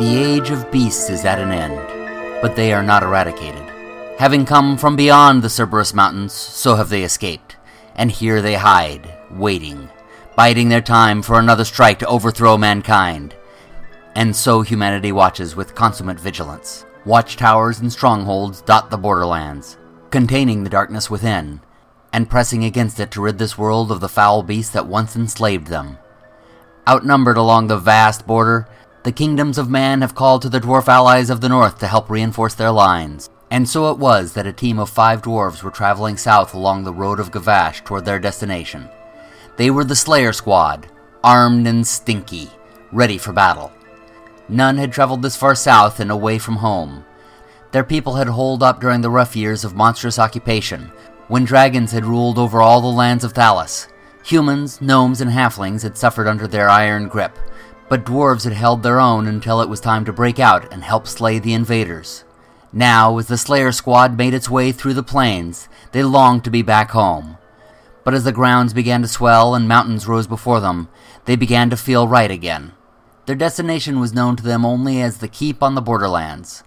The age of beasts is at an end, but they are not eradicated. Having come from beyond the Cerberus Mountains, so have they escaped, and here they hide, waiting, biding their time for another strike to overthrow mankind. And so humanity watches with consummate vigilance. Watchtowers and strongholds dot the borderlands, containing the darkness within, and pressing against it to rid this world of the foul beast that once enslaved them. Outnumbered along the vast border, the kingdoms of man have called to the dwarf allies of the north to help reinforce their lines. And so it was that a team of five dwarves were traveling south along the road of Gavash toward their destination. They were the Slayer Squad, armed and stinky, ready for battle. None had traveled this far south and away from home. Their people had holed up during the rough years of monstrous occupation, when dragons had ruled over all the lands of Thalos. Humans, gnomes, and halflings had suffered under their iron grip, but dwarves had held their own until it was time to break out and help slay the invaders. Now, as the Slayer squad made its way through the plains, they longed to be back home. But as the grounds began to swell and mountains rose before them, they began to feel right again. Their destination was known to them only as the Keep on the Borderlands.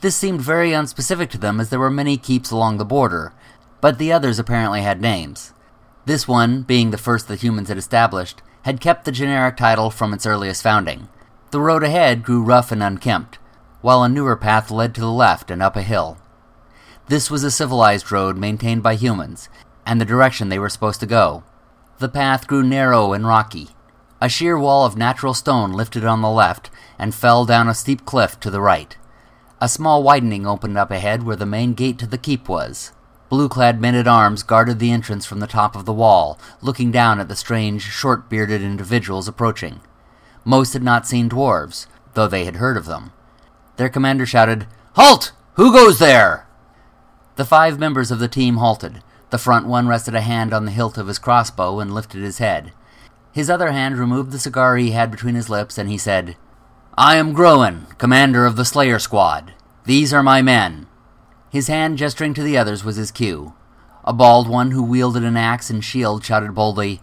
This seemed very unspecific to them as there were many keeps along the border, but the others apparently had names. This one, being the first that humans had established, had kept the generic title from its earliest founding. The road ahead grew rough and unkempt, while a newer path led to the left and up a hill. This was a civilized road maintained by humans, and the direction they were supposed to go. The path grew narrow and rocky. A sheer wall of natural stone lifted on the left and fell down a steep cliff to the right. A small widening opened up ahead where the main gate to the keep was. Blue clad men at arms guarded the entrance from the top of the wall, looking down at the strange, short bearded individuals approaching. Most had not seen dwarves, though they had heard of them. Their commander shouted, Halt! Who goes there? The five members of the team halted. The front one rested a hand on the hilt of his crossbow and lifted his head. His other hand removed the cigar he had between his lips, and he said, I am Groen, commander of the Slayer Squad. These are my men. His hand gesturing to the others was his cue. A bald one who wielded an axe and shield shouted boldly,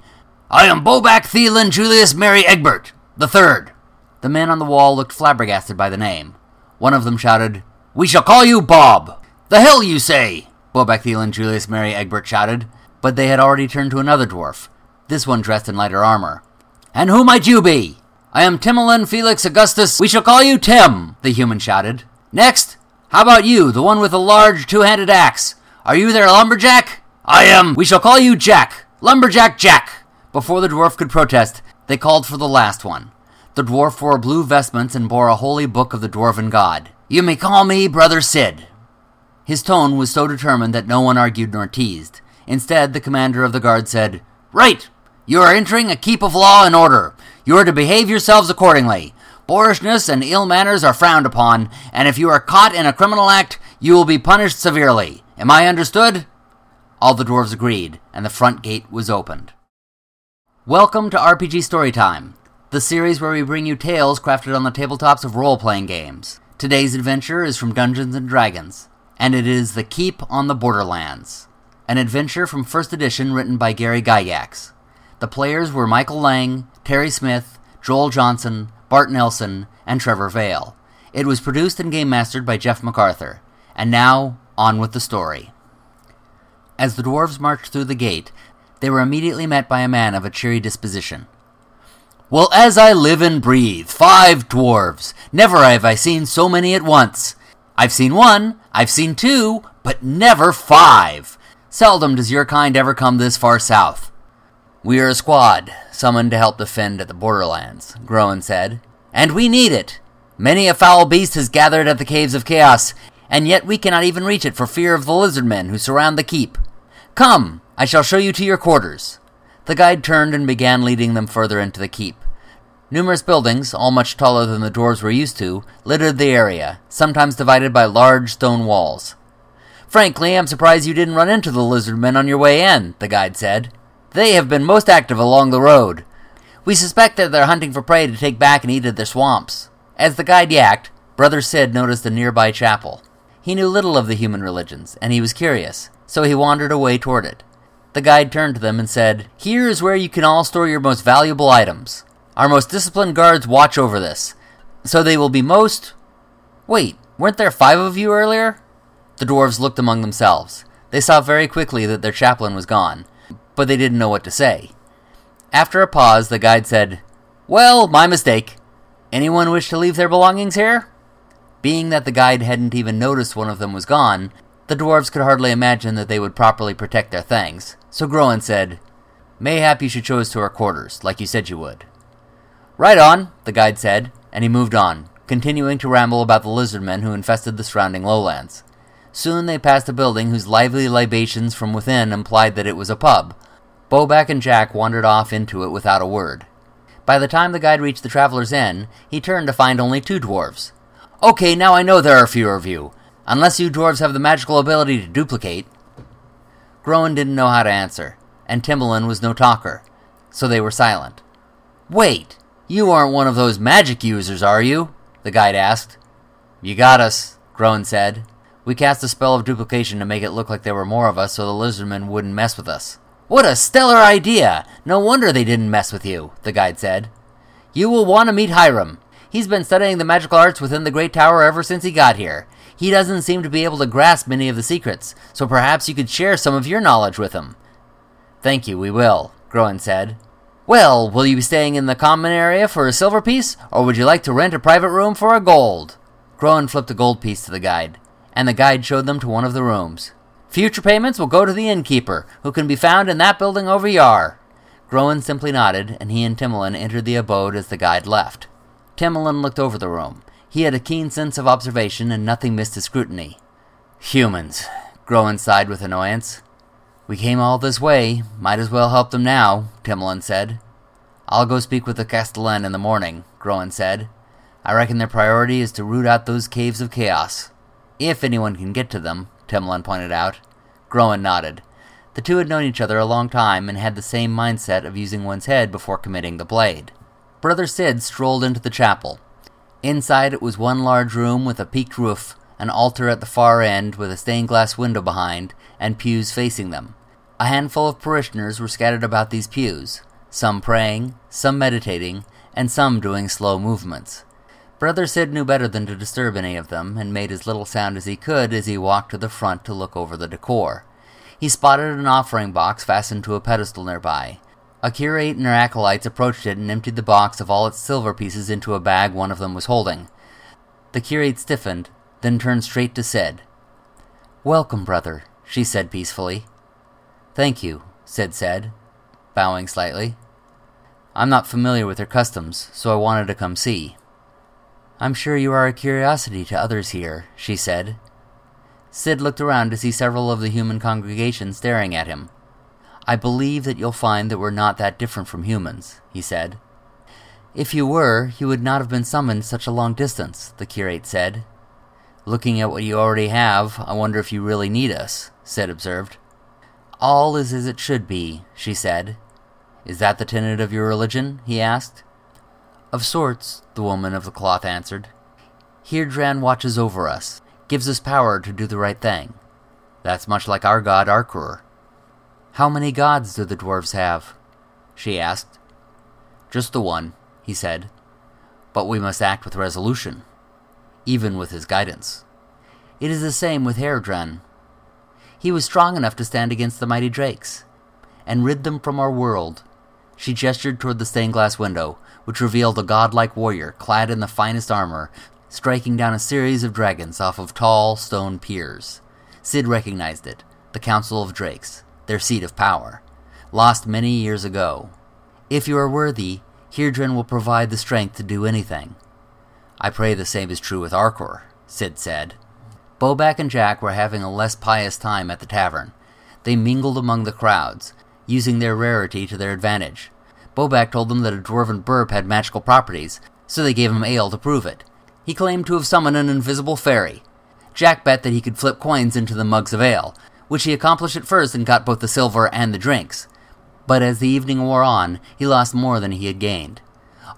I am Bobak Thielen Julius Mary Egbert, the third. The men on the wall looked flabbergasted by the name. One of them shouted, We shall call you Bob. The hell you say? Bobak Thielen Julius Mary Egbert shouted, but they had already turned to another dwarf, this one dressed in lighter armor. And who might you be? I am Timolin Felix Augustus. We shall call you Tim, the human shouted. Next, how about you, the one with the large two handed axe? Are you their lumberjack? I am. We shall call you Jack. Lumberjack Jack. Before the dwarf could protest, they called for the last one. The dwarf wore blue vestments and bore a holy book of the dwarven god. You may call me Brother Sid. His tone was so determined that no one argued nor teased. Instead, the commander of the guard said, Right! You are entering a keep of law and order. You are to behave yourselves accordingly. Boorishness and ill manners are frowned upon, and if you are caught in a criminal act, you will be punished severely. Am I understood? All the dwarves agreed, and the front gate was opened. Welcome to RPG Storytime, the series where we bring you tales crafted on the tabletops of role playing games. Today's adventure is from Dungeons and Dragons, and it is The Keep on the Borderlands, an adventure from first edition written by Gary Gygax. The players were Michael Lang, Terry Smith, Joel Johnson, Bart Nelson, and Trevor Vale. It was produced and game mastered by Jeff MacArthur. And now, on with the story. As the dwarves marched through the gate, they were immediately met by a man of a cheery disposition. Well, as I live and breathe, five dwarves! Never have I seen so many at once. I've seen one, I've seen two, but never five. Seldom does your kind ever come this far south. We are a squad, summoned to help defend at the borderlands, Groen said. And we need it. Many a foul beast has gathered at the Caves of Chaos, and yet we cannot even reach it for fear of the lizard men who surround the keep. Come, I shall show you to your quarters. The guide turned and began leading them further into the keep. Numerous buildings, all much taller than the dwarves were used to, littered the area, sometimes divided by large stone walls. Frankly, I'm surprised you didn't run into the lizard men on your way in, the guide said. They have been most active along the road. We suspect that they're hunting for prey to take back and eat at their swamps. As the guide yacked, Brother Sid noticed a nearby chapel. He knew little of the human religions, and he was curious, so he wandered away toward it. The guide turned to them and said, Here is where you can all store your most valuable items. Our most disciplined guards watch over this. So they will be most. Wait, weren't there five of you earlier? The dwarves looked among themselves. They saw very quickly that their chaplain was gone, but they didn't know what to say. After a pause, the guide said, Well, my mistake. Anyone wish to leave their belongings here? Being that the guide hadn't even noticed one of them was gone, the dwarves could hardly imagine that they would properly protect their things, so Groen said, Mayhap you should show us to our quarters, like you said you would. Right on, the guide said, and he moved on, continuing to ramble about the lizardmen who infested the surrounding lowlands. Soon they passed a building whose lively libations from within implied that it was a pub. Bobak and Jack wandered off into it without a word. By the time the guide reached the Traveler's Inn, he turned to find only two dwarves. Okay, now I know there are fewer of you. Unless you dwarves have the magical ability to duplicate. Groen didn't know how to answer, and Timolin was no talker, so they were silent. Wait, you aren't one of those magic users, are you? The guide asked. You got us, Groen said. We cast a spell of duplication to make it look like there were more of us so the lizardmen wouldn't mess with us. What a stellar idea! No wonder they didn't mess with you, the guide said. You will want to meet Hiram. He's been studying the magical arts within the Great Tower ever since he got here. He doesn't seem to be able to grasp many of the secrets, so perhaps you could share some of your knowledge with him. Thank you, we will, Groen said. Well, will you be staying in the common area for a silver piece, or would you like to rent a private room for a gold? Groen flipped a gold piece to the guide, and the guide showed them to one of the rooms. Future payments will go to the innkeeper, who can be found in that building over yar. Groen simply nodded, and he and Timlin entered the abode as the guide left. Timlin looked over the room. He had a keen sense of observation, and nothing missed his scrutiny. Humans, Groen sighed with annoyance. We came all this way, might as well help them now, Timlin said. I'll go speak with the Castellan in the morning, Groen said. I reckon their priority is to root out those caves of chaos. If anyone can get to them, Timlin pointed out. Groen nodded. The two had known each other a long time and had the same mindset of using one's head before committing the blade. Brother Sid strolled into the chapel. Inside it was one large room with a peaked roof, an altar at the far end with a stained glass window behind, and pews facing them. A handful of parishioners were scattered about these pews, some praying, some meditating, and some doing slow movements. Brother Sid knew better than to disturb any of them, and made as little sound as he could as he walked to the front to look over the decor. He spotted an offering box fastened to a pedestal nearby. A curate and her acolytes approached it and emptied the box of all its silver pieces into a bag one of them was holding. The curate stiffened, then turned straight to Sid. Welcome, brother, she said peacefully. Thank you, Sid said, bowing slightly. I'm not familiar with their customs, so I wanted to come see. I'm sure you are a curiosity to others here, she said. Sid looked around to see several of the human congregation staring at him. I believe that you'll find that we're not that different from humans, he said. If you were, you would not have been summoned such a long distance, the curate said. Looking at what you already have, I wonder if you really need us, Sid observed. All is as it should be, she said. Is that the tenet of your religion? he asked. Of sorts, the woman of the cloth answered. Hirdran watches over us, gives us power to do the right thing. That's much like our god Arkur. How many gods do the dwarves have? she asked. Just the one, he said. But we must act with resolution, even with his guidance. It is the same with Hirdran. He was strong enough to stand against the mighty drakes, and rid them from our world. She gestured toward the stained glass window, which revealed a godlike warrior clad in the finest armor, striking down a series of dragons off of tall stone piers. Sid recognized it the Council of Drakes, their seat of power, lost many years ago. If you are worthy, Hirdran will provide the strength to do anything. I pray the same is true with Arkor, Sid said. Bobak and Jack were having a less pious time at the tavern. They mingled among the crowds, using their rarity to their advantage. Bobak told them that a dwarven burp had magical properties, so they gave him ale to prove it. He claimed to have summoned an invisible fairy. Jack bet that he could flip coins into the mugs of ale, which he accomplished at first and got both the silver and the drinks. But as the evening wore on, he lost more than he had gained.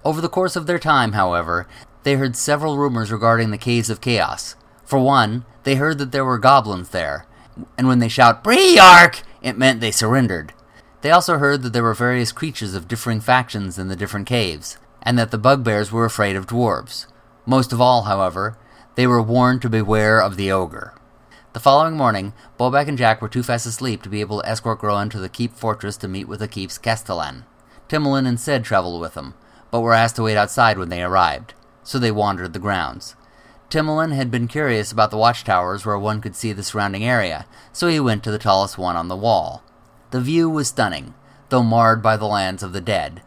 Over the course of their time, however, they heard several rumors regarding the Caves of Chaos. For one, they heard that there were goblins there, and when they shout, Briark! it meant they surrendered. They also heard that there were various creatures of differing factions in the different caves, and that the bugbears were afraid of dwarves. Most of all, however, they were warned to beware of the ogre. The following morning, Bobak and Jack were too fast asleep to be able to escort Groen to the keep fortress to meet with the keep's castellan. Timolin and Sid traveled with them, but were asked to wait outside when they arrived, so they wandered the grounds. Timolin had been curious about the watchtowers where one could see the surrounding area, so he went to the tallest one on the wall. The view was stunning, though marred by the lands of the dead.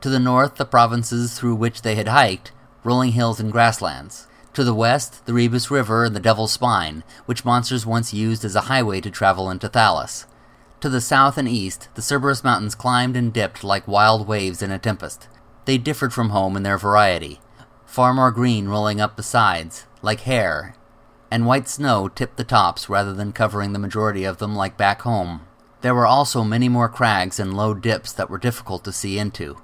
To the north, the provinces through which they had hiked, rolling hills and grasslands. To the west, the Rebus River and the Devil's Spine, which monsters once used as a highway to travel into Thalos. To the south and east, the Cerberus Mountains climbed and dipped like wild waves in a tempest. They differed from home in their variety, far more green rolling up the sides, like hair, and white snow tipped the tops rather than covering the majority of them like back home. There were also many more crags and low dips that were difficult to see into,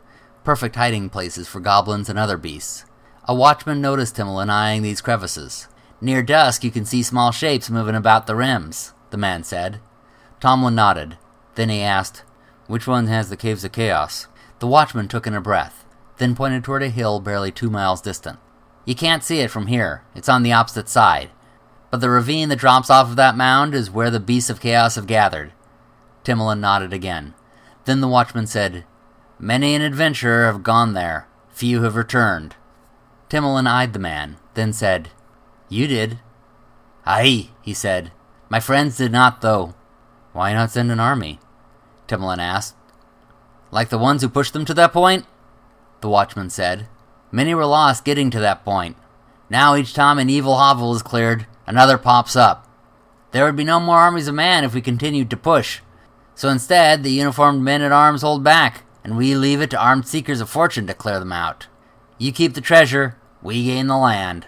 perfect hiding places for goblins and other beasts. A watchman noticed Timolin eyeing these crevices. Near dusk, you can see small shapes moving about the rims, the man said. Tomlin nodded. Then he asked, Which one has the Caves of Chaos? The watchman took in a breath, then pointed toward a hill barely two miles distant. You can't see it from here, it's on the opposite side. But the ravine that drops off of that mound is where the beasts of chaos have gathered. Timolin nodded again. Then the watchman said, Many an adventurer have gone there, few have returned. Timolin eyed the man, then said, You did. Aye, he said. My friends did not, though. Why not send an army? Timolin asked. Like the ones who pushed them to that point? The watchman said. Many were lost getting to that point. Now each time an evil hovel is cleared, another pops up. There would be no more armies of man if we continued to push. So instead, the uniformed men at arms hold back, and we leave it to armed seekers of fortune to clear them out. You keep the treasure, we gain the land.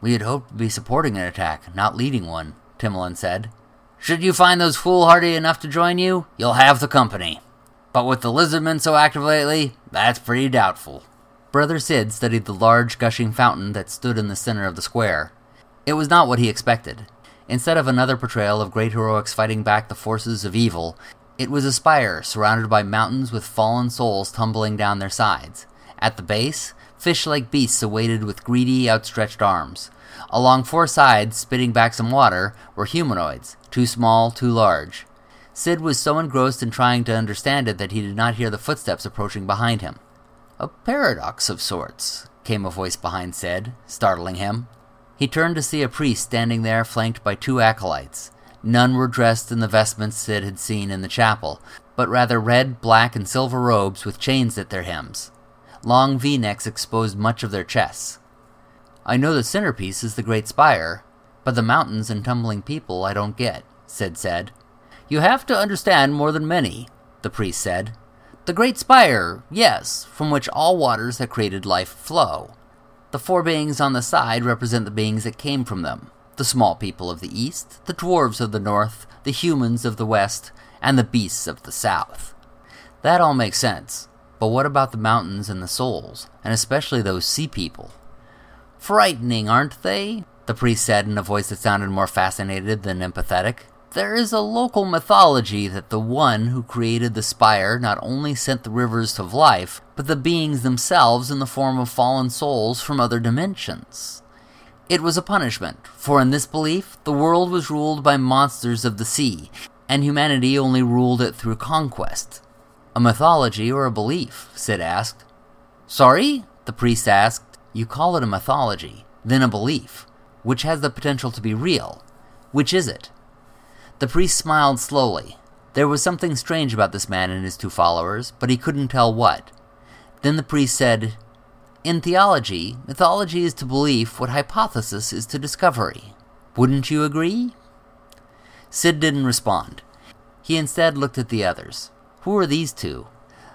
We had hoped to be supporting an attack, not leading one, Timolin said. Should you find those foolhardy enough to join you, you'll have the company. But with the lizardmen so active lately, that's pretty doubtful. Brother Sid studied the large, gushing fountain that stood in the center of the square. It was not what he expected. Instead of another portrayal of great heroics fighting back the forces of evil, it was a spire surrounded by mountains with fallen souls tumbling down their sides. At the base, fish like beasts awaited with greedy, outstretched arms. Along four sides, spitting back some water, were humanoids, too small, too large. Sid was so engrossed in trying to understand it that he did not hear the footsteps approaching behind him. A paradox of sorts, came a voice behind Sid, startling him. He turned to see a priest standing there flanked by two acolytes. None were dressed in the vestments Sid had seen in the chapel, but rather red, black, and silver robes with chains at their hems. Long v necks exposed much of their chests. I know the centerpiece is the Great Spire, but the mountains and tumbling people I don't get, Sid said. You have to understand more than many, the priest said. The Great Spire, yes, from which all waters that created life flow. The four beings on the side represent the beings that came from them the small people of the east, the dwarves of the north, the humans of the west, and the beasts of the south. That all makes sense, but what about the mountains and the souls, and especially those sea people? Frightening, aren't they? The priest said in a voice that sounded more fascinated than empathetic. There is a local mythology that the one who created the spire not only sent the rivers to life, but the beings themselves in the form of fallen souls from other dimensions. It was a punishment, for in this belief, the world was ruled by monsters of the sea, and humanity only ruled it through conquest. A mythology or a belief? Sid asked. Sorry? The priest asked. You call it a mythology, then a belief, which has the potential to be real. Which is it? The priest smiled slowly. There was something strange about this man and his two followers, but he couldn't tell what. Then the priest said, in theology, mythology is to belief what hypothesis is to discovery. Wouldn't you agree? Sid didn't respond. He instead looked at the others. Who are these two?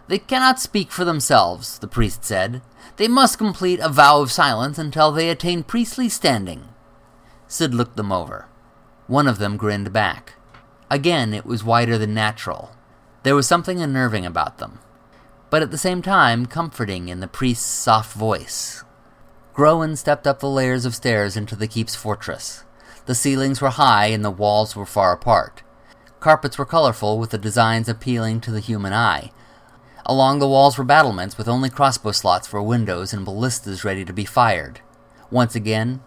They cannot speak for themselves, the priest said. They must complete a vow of silence until they attain priestly standing. Sid looked them over. One of them grinned back. Again, it was wider than natural. There was something unnerving about them but at the same time comforting in the priest's soft voice. Groen stepped up the layers of stairs into the keep's fortress. The ceilings were high and the walls were far apart. Carpets were colorful with the designs appealing to the human eye. Along the walls were battlements with only crossbow slots for windows and ballistas ready to be fired. Once again,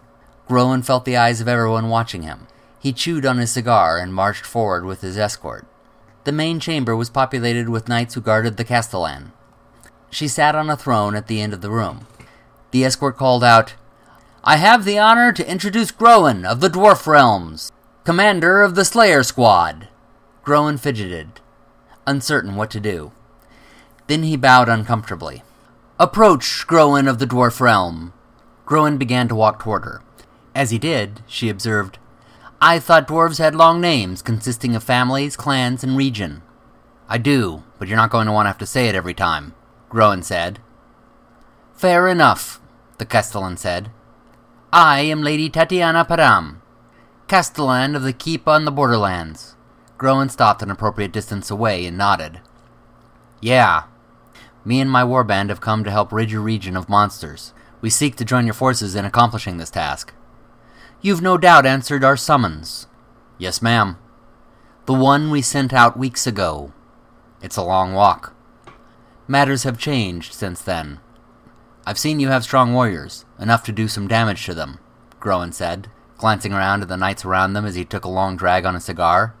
Groen felt the eyes of everyone watching him. He chewed on his cigar and marched forward with his escort. The main chamber was populated with knights who guarded the castellan. She sat on a throne at the end of the room. The escort called out, I have the honor to introduce Groen of the Dwarf Realms, commander of the Slayer Squad. Groen fidgeted, uncertain what to do. Then he bowed uncomfortably. Approach, Groen of the Dwarf Realm. Groen began to walk toward her. As he did, she observed, I thought dwarves had long names consisting of families, clans, and region. I do, but you're not going to want to have to say it every time, Groen said. Fair enough, the Castellan said. I am Lady Tatiana Param, Castellan of the Keep on the Borderlands. Groen stopped an appropriate distance away and nodded. Yeah. Me and my warband have come to help rid your region of monsters. We seek to join your forces in accomplishing this task. You've no doubt answered our summons. Yes, ma'am. The one we sent out weeks ago. It's a long walk. Matters have changed since then. I've seen you have strong warriors, enough to do some damage to them, Groen said, glancing around at the knights around them as he took a long drag on a cigar.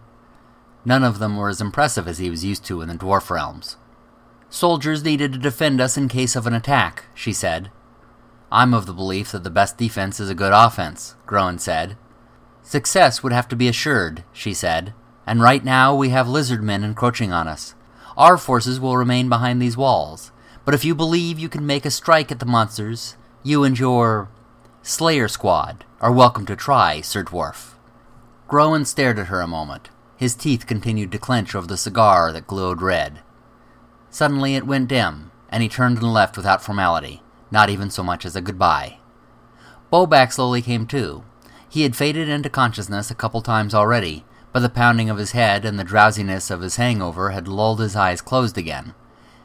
None of them were as impressive as he was used to in the dwarf realms. Soldiers needed to defend us in case of an attack, she said. I'm of the belief that the best defense is a good offense, Groen said. Success would have to be assured, she said, and right now we have lizard men encroaching on us. Our forces will remain behind these walls, but if you believe you can make a strike at the monsters, you and your Slayer squad are welcome to try, Sir Dwarf. Groen stared at her a moment. His teeth continued to clench over the cigar that glowed red. Suddenly it went dim, and he turned and left without formality, not even so much as a goodbye. Bobak slowly came to. He had faded into consciousness a couple times already, but the pounding of his head and the drowsiness of his hangover had lulled his eyes closed again.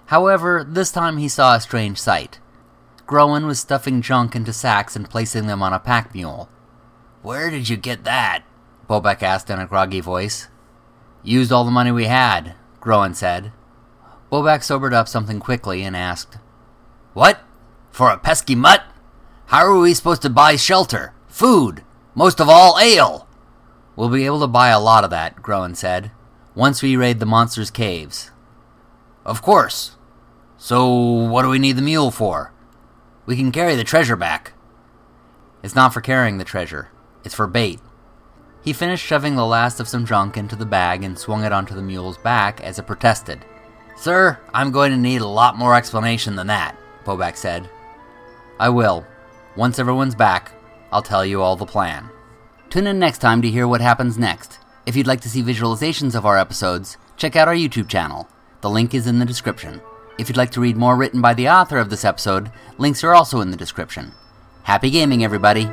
However, this time he saw a strange sight. Groen was stuffing junk into sacks and placing them on a pack mule. Where did you get that? Bobak asked in a groggy voice. Used all the money we had, Groen said. Bobak sobered up something quickly and asked, What? For a pesky mutt? How are we supposed to buy shelter, food, most of all ale? We'll be able to buy a lot of that, Groen said, once we raid the monster's caves. Of course. So, what do we need the mule for? We can carry the treasure back. It's not for carrying the treasure, it's for bait. He finished shoving the last of some junk into the bag and swung it onto the mule's back as it protested. Sir, I'm going to need a lot more explanation than that, Bobak said. I will. Once everyone's back, I'll tell you all the plan. Tune in next time to hear what happens next. If you'd like to see visualizations of our episodes, check out our YouTube channel. The link is in the description. If you'd like to read more written by the author of this episode, links are also in the description. Happy gaming, everybody!